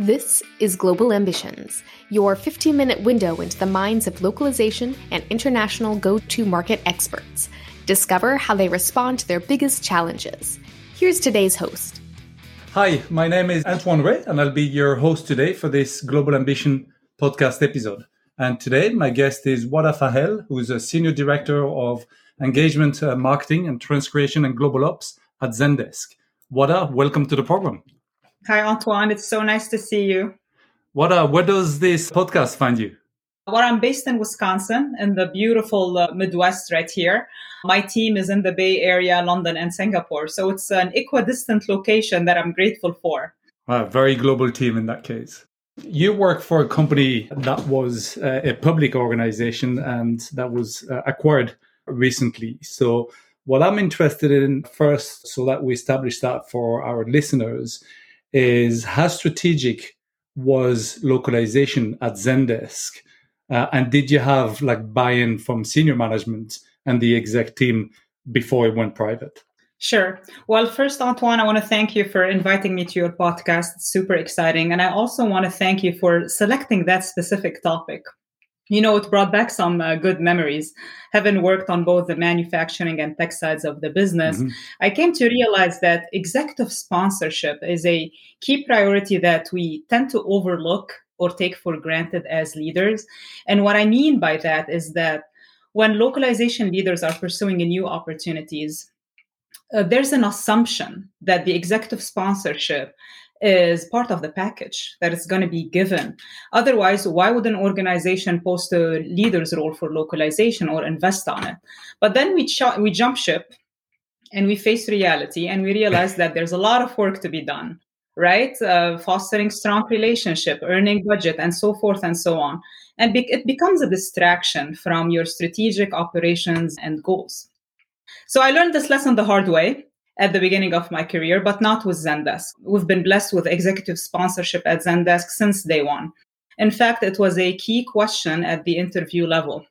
This is Global Ambitions, your 15 minute window into the minds of localization and international go to market experts. Discover how they respond to their biggest challenges. Here's today's host. Hi, my name is Antoine Rey, and I'll be your host today for this Global Ambition podcast episode. And today, my guest is Wada'a Fahel, who's a Senior Director of Engagement uh, Marketing and Transcreation and Global Ops at Zendesk. Wada'a, welcome to the program. Hi, Antoine. It's so nice to see you. What uh, where does this podcast find you? Well, I'm based in Wisconsin, in the beautiful uh, Midwest right here. My team is in the Bay Area, London, and Singapore. So it's an equidistant location that I'm grateful for. A very global team in that case. You work for a company that was uh, a public organization and that was uh, acquired recently. So, what I'm interested in first, so that we establish that for our listeners, is how strategic was localization at Zendesk? Uh, and did you have like buy-in from senior management and the exec team before it went private? Sure. Well, first, Antoine, I want to thank you for inviting me to your podcast. It's super exciting. And I also want to thank you for selecting that specific topic you know, it brought back some uh, good memories. Having worked on both the manufacturing and tech sides of the business, mm-hmm. I came to realize that executive sponsorship is a key priority that we tend to overlook or take for granted as leaders. And what I mean by that is that when localization leaders are pursuing new opportunities, uh, there's an assumption that the executive sponsorship is part of the package that is going to be given. Otherwise, why would an organization post a leader's role for localization or invest on it? But then we, ch- we jump ship and we face reality and we realize that there's a lot of work to be done, right? Uh, fostering strong relationship, earning budget, and so forth and so on. And be- it becomes a distraction from your strategic operations and goals. So I learned this lesson the hard way at the beginning of my career, but not with Zendesk. We've been blessed with executive sponsorship at Zendesk since day one. In fact, it was a key question at the interview level.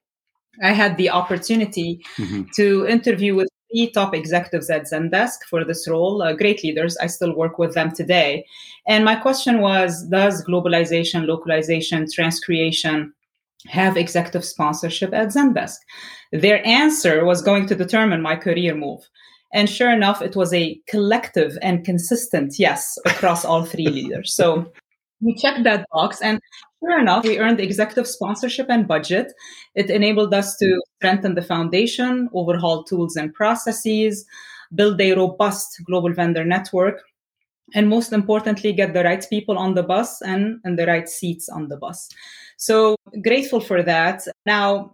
I had the opportunity mm-hmm. to interview with three top executives at Zendesk for this role, uh, great leaders. I still work with them today. And my question was Does globalization, localization, transcreation have executive sponsorship at Zendesk? Their answer was going to determine my career move. And sure enough, it was a collective and consistent yes across all three leaders. So we checked that box and sure enough, we earned executive sponsorship and budget. It enabled us to strengthen the foundation, overhaul tools and processes, build a robust global vendor network, and most importantly, get the right people on the bus and, and the right seats on the bus. So grateful for that. Now,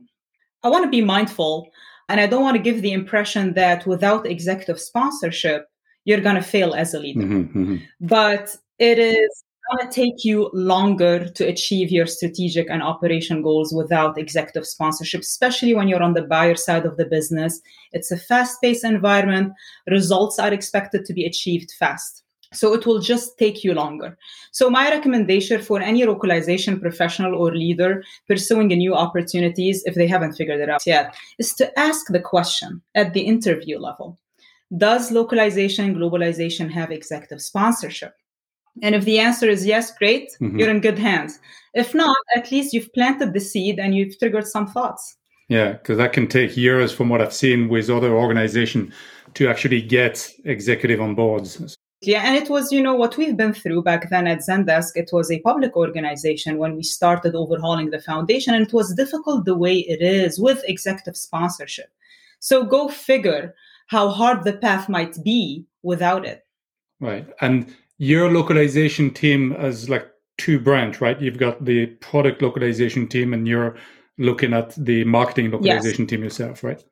I want to be mindful and I don't want to give the impression that without executive sponsorship, you're going to fail as a leader. Mm-hmm, mm-hmm. But it is going to take you longer to achieve your strategic and operation goals without executive sponsorship, especially when you're on the buyer side of the business. It's a fast paced environment, results are expected to be achieved fast. So it will just take you longer. So my recommendation for any localization professional or leader pursuing a new opportunities, if they haven't figured it out yet, is to ask the question at the interview level. Does localization, globalization have executive sponsorship? And if the answer is yes, great, mm-hmm. you're in good hands. If not, at least you've planted the seed and you've triggered some thoughts. Yeah, because that can take years from what I've seen with other organizations to actually get executive on boards. Yeah, and it was, you know, what we've been through back then at Zendesk. It was a public organization when we started overhauling the foundation, and it was difficult the way it is with executive sponsorship. So go figure how hard the path might be without it. Right. And your localization team is like two branch, right? You've got the product localization team and you're looking at the marketing localization yes. team yourself, right?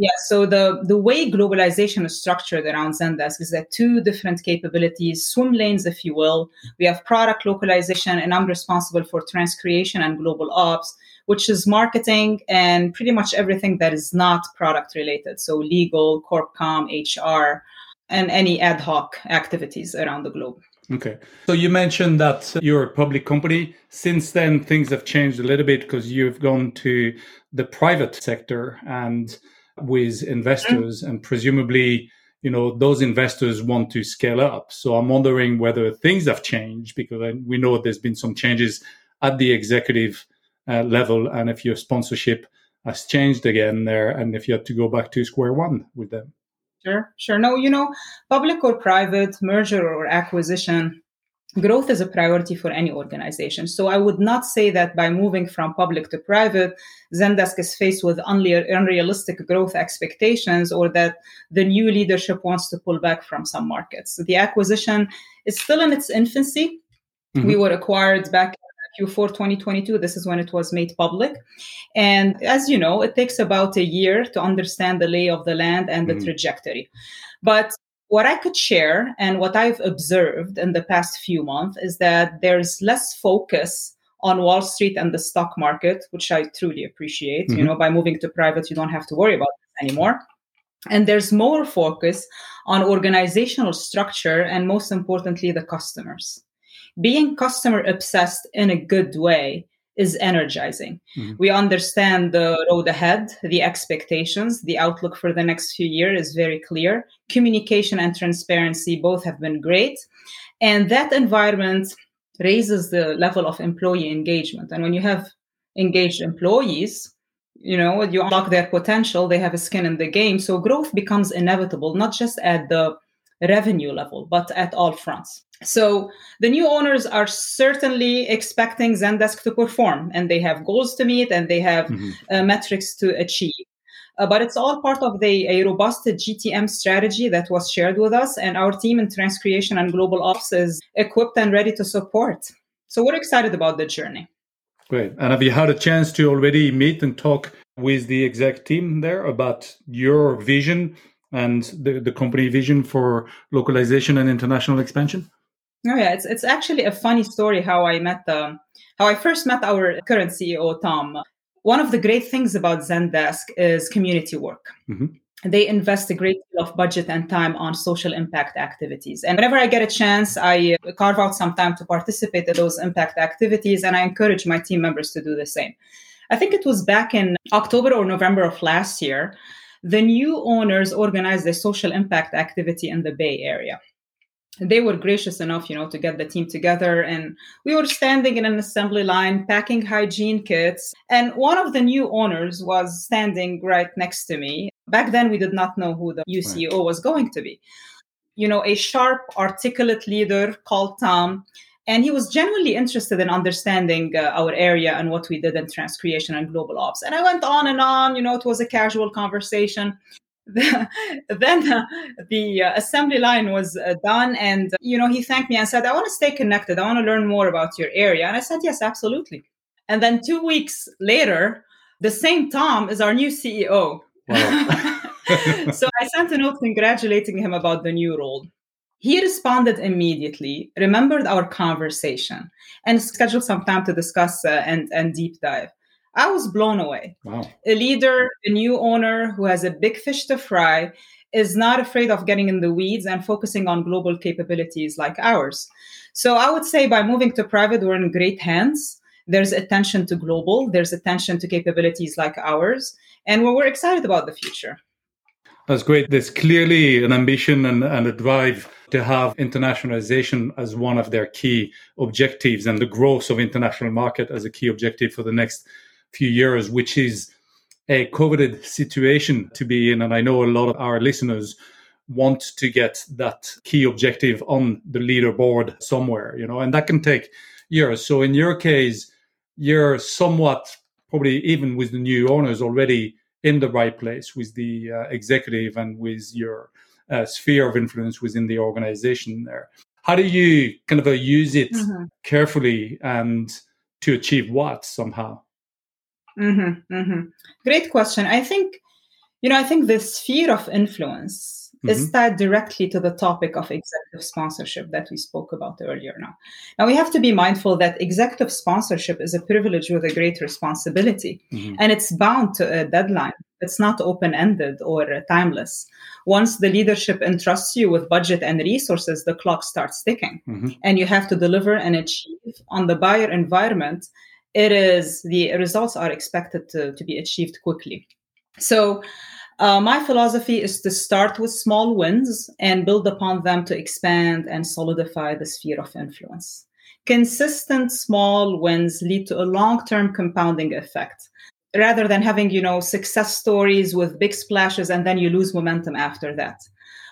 Yeah, so the, the way globalization is structured around Zendesk is that two different capabilities, swim lanes, if you will. We have product localization, and I'm responsible for transcreation and global ops, which is marketing and pretty much everything that is not product related. So legal, corpcom, HR, and any ad hoc activities around the globe. Okay. So you mentioned that you're a public company. Since then, things have changed a little bit because you've gone to the private sector and with investors, mm-hmm. and presumably you know, those investors want to scale up. So I'm wondering whether things have changed because we know there's been some changes at the executive uh, level, and if your sponsorship has changed again there, and if you had to go back to square one with them. Sure, sure. No, you know, public or private merger or acquisition growth is a priority for any organization. So I would not say that by moving from public to private, Zendesk is faced with unrealistic growth expectations or that the new leadership wants to pull back from some markets. The acquisition is still in its infancy. Mm-hmm. We were acquired back in Q4 2022. This is when it was made public. And as you know, it takes about a year to understand the lay of the land and the mm-hmm. trajectory. But what I could share and what I've observed in the past few months is that there's less focus on Wall Street and the stock market, which I truly appreciate. Mm-hmm. You know, by moving to private, you don't have to worry about this anymore. And there's more focus on organizational structure and most importantly, the customers. Being customer obsessed in a good way is energizing. Mm-hmm. We understand the road ahead, the expectations, the outlook for the next few years is very clear. Communication and transparency both have been great. And that environment raises the level of employee engagement. And when you have engaged employees, you know, you unlock their potential, they have a skin in the game. So growth becomes inevitable, not just at the revenue level, but at all fronts. So the new owners are certainly expecting Zendesk to perform, and they have goals to meet and they have mm-hmm. uh, metrics to achieve. Uh, but it's all part of the a robust GTM strategy that was shared with us, and our team in Transcreation and Global Ops is equipped and ready to support. So we're excited about the journey. Great. And have you had a chance to already meet and talk with the exec team there about your vision and the, the company vision for localization and international expansion? Oh yeah, it's it's actually a funny story how I met the how I first met our current CEO Tom. One of the great things about Zendesk is community work. Mm-hmm. They invest a great deal of budget and time on social impact activities. And whenever I get a chance, I carve out some time to participate in those impact activities, and I encourage my team members to do the same. I think it was back in October or November of last year. The new owners organized a social impact activity in the Bay Area they were gracious enough, you know, to get the team together. And we were standing in an assembly line packing hygiene kits. And one of the new owners was standing right next to me. Back then, we did not know who the new CEO was going to be. You know, a sharp, articulate leader called Tom. And he was genuinely interested in understanding uh, our area and what we did in transcreation and global ops. And I went on and on, you know, it was a casual conversation. then uh, the uh, assembly line was uh, done and you know he thanked me and said i want to stay connected i want to learn more about your area and i said yes absolutely and then two weeks later the same tom is our new ceo wow. so i sent a note congratulating him about the new role he responded immediately remembered our conversation and scheduled some time to discuss uh, and, and deep dive I was blown away. Wow. A leader, a new owner who has a big fish to fry is not afraid of getting in the weeds and focusing on global capabilities like ours. So I would say by moving to private, we're in great hands. There's attention to global, there's attention to capabilities like ours, and we're, we're excited about the future. That's great. There's clearly an ambition and, and a drive to have internationalization as one of their key objectives and the growth of international market as a key objective for the next few years, which is a coveted situation to be in. And I know a lot of our listeners want to get that key objective on the leaderboard somewhere, you know, and that can take years. So in your case, you're somewhat probably even with the new owners already in the right place with the uh, executive and with your uh, sphere of influence within the organization there. How do you kind of uh, use it mm-hmm. carefully and to achieve what somehow? Mm-hmm, mm-hmm. Great question. I think, you know, I think the sphere of influence mm-hmm. is tied directly to the topic of executive sponsorship that we spoke about earlier now. Now, we have to be mindful that executive sponsorship is a privilege with a great responsibility, mm-hmm. and it's bound to a deadline. It's not open ended or timeless. Once the leadership entrusts you with budget and resources, the clock starts ticking, mm-hmm. and you have to deliver and achieve on the buyer environment it is the results are expected to, to be achieved quickly. So Uh, my philosophy is to start with small wins and build upon them to expand and solidify the sphere of influence. Consistent small wins lead to a long term compounding effect rather than having, you know, success stories with big splashes and then you lose momentum after that.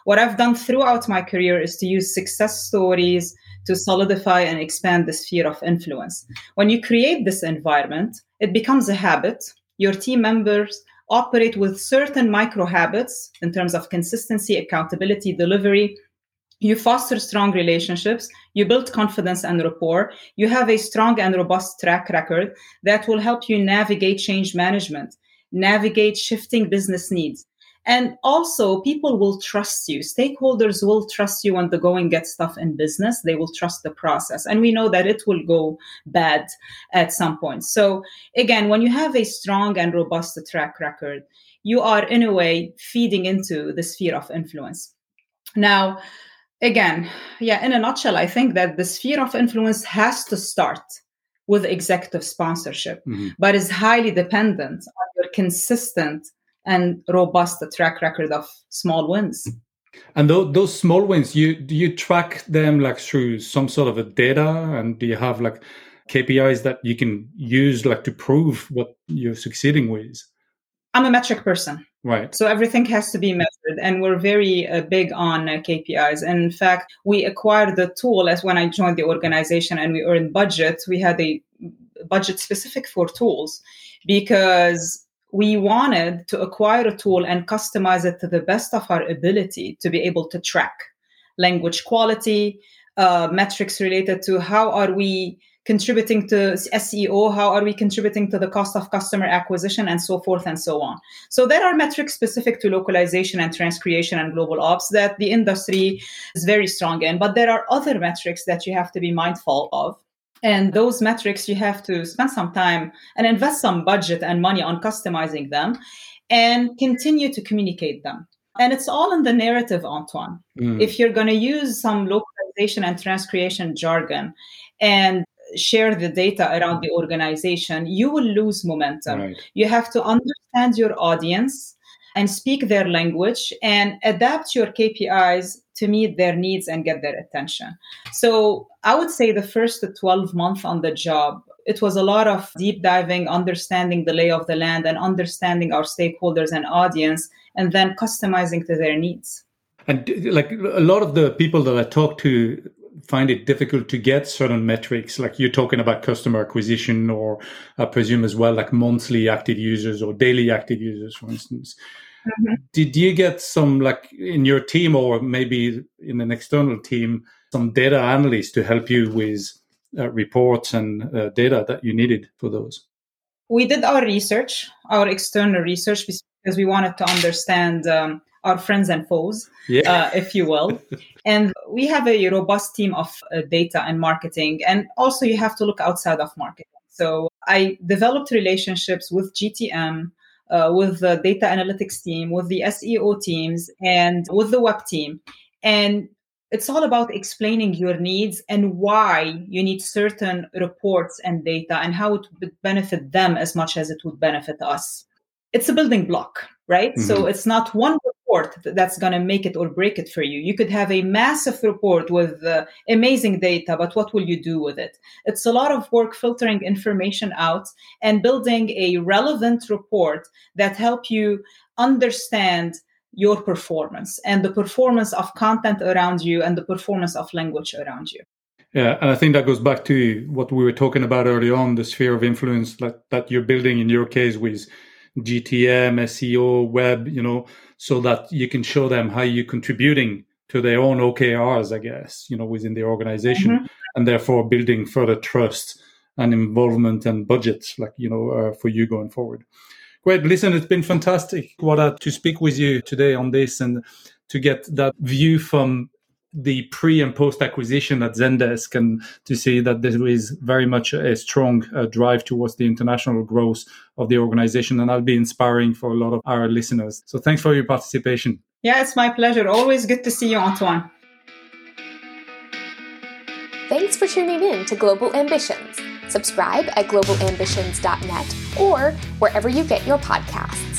What I've done throughout my career is to use success stories to solidify and expand the sphere of influence. When you create this environment, it becomes a habit. Your team members operate with certain micro habits in terms of consistency, accountability, delivery. You foster strong relationships, you build confidence and rapport, you have a strong and robust track record that will help you navigate change management, navigate shifting business needs, and also, people will trust you. Stakeholders will trust you when the going gets tough in business. They will trust the process. And we know that it will go bad at some point. So, again, when you have a strong and robust track record, you are, in a way, feeding into the sphere of influence. Now, again, yeah, in a nutshell, I think that the sphere of influence has to start with executive sponsorship, mm-hmm. but is highly dependent on your consistent and robust track record of small wins. And those, those small wins, you do you track them like through some sort of a data, and do you have like KPIs that you can use like to prove what you're succeeding with? I'm a metric person. Right. So everything has to be measured, and we're very uh, big on uh, KPIs. And in fact, we acquired the tool as when I joined the organization and we earned budget. We had a budget specific for tools because we wanted to acquire a tool and customize it to the best of our ability to be able to track language quality, uh, metrics related to how are we contributing to SEO, how are we contributing to the cost of customer acquisition, and so forth and so on. So there are metrics specific to localization and transcreation and global ops that the industry is very strong in, but there are other metrics that you have to be mindful of and those metrics, you have to spend some time and invest some budget and money on customizing them and continue to communicate them. And it's all in the narrative, Antoine. Mm. If you're going to use some localization and transcreation jargon and share the data around the organization, you will lose momentum. Right. You have to understand your audience and speak their language and adapt your KPIs to meet their needs and get their attention. So I would say the first 12 months on the job, it was a lot of deep diving, understanding the lay of the land and understanding our stakeholders and audience, and then customizing to their needs. And like a lot of the people that I talk to find it difficult to get certain metrics like you're talking about customer acquisition or i presume as well like monthly active users or daily active users for instance Mm-hmm. Did you get some, like in your team or maybe in an external team, some data analysts to help you with uh, reports and uh, data that you needed for those? We did our research, our external research, because we wanted to understand um, our friends and foes, yeah. uh, if you will. and we have a robust team of uh, data and marketing. And also, you have to look outside of marketing. So I developed relationships with GTM, uh, with the data analytics team, with the SEO teams, and with the web team. And it's all about explaining your needs and why you need certain reports and data and how it would benefit them as much as it would benefit us. It's a building block, right? Mm-hmm. So it's not one report that's going to make it or break it for you. You could have a massive report with uh, amazing data, but what will you do with it? It's a lot of work filtering information out and building a relevant report that help you understand your performance and the performance of content around you and the performance of language around you. Yeah, and I think that goes back to what we were talking about early on, the sphere of influence that, that you're building in your case with GTM, SEO, web, you know, so that you can show them how you're contributing to their own OKRs, I guess, you know, within the organization, mm-hmm. and therefore building further trust and involvement and budget, like, you know, uh, for you going forward. Great. Listen, it's been fantastic, Wada'a, to speak with you today on this and to get that view from the pre and post acquisition at Zendesk and to see that there is very much a strong uh, drive towards the international growth of the organization. And that'll be inspiring for a lot of our listeners. So thanks for your participation. Yeah, it's my pleasure. Always good to see you, Antoine. Thanks for tuning in to Global Ambitions. Subscribe at globalambitions.net or wherever you get your podcasts.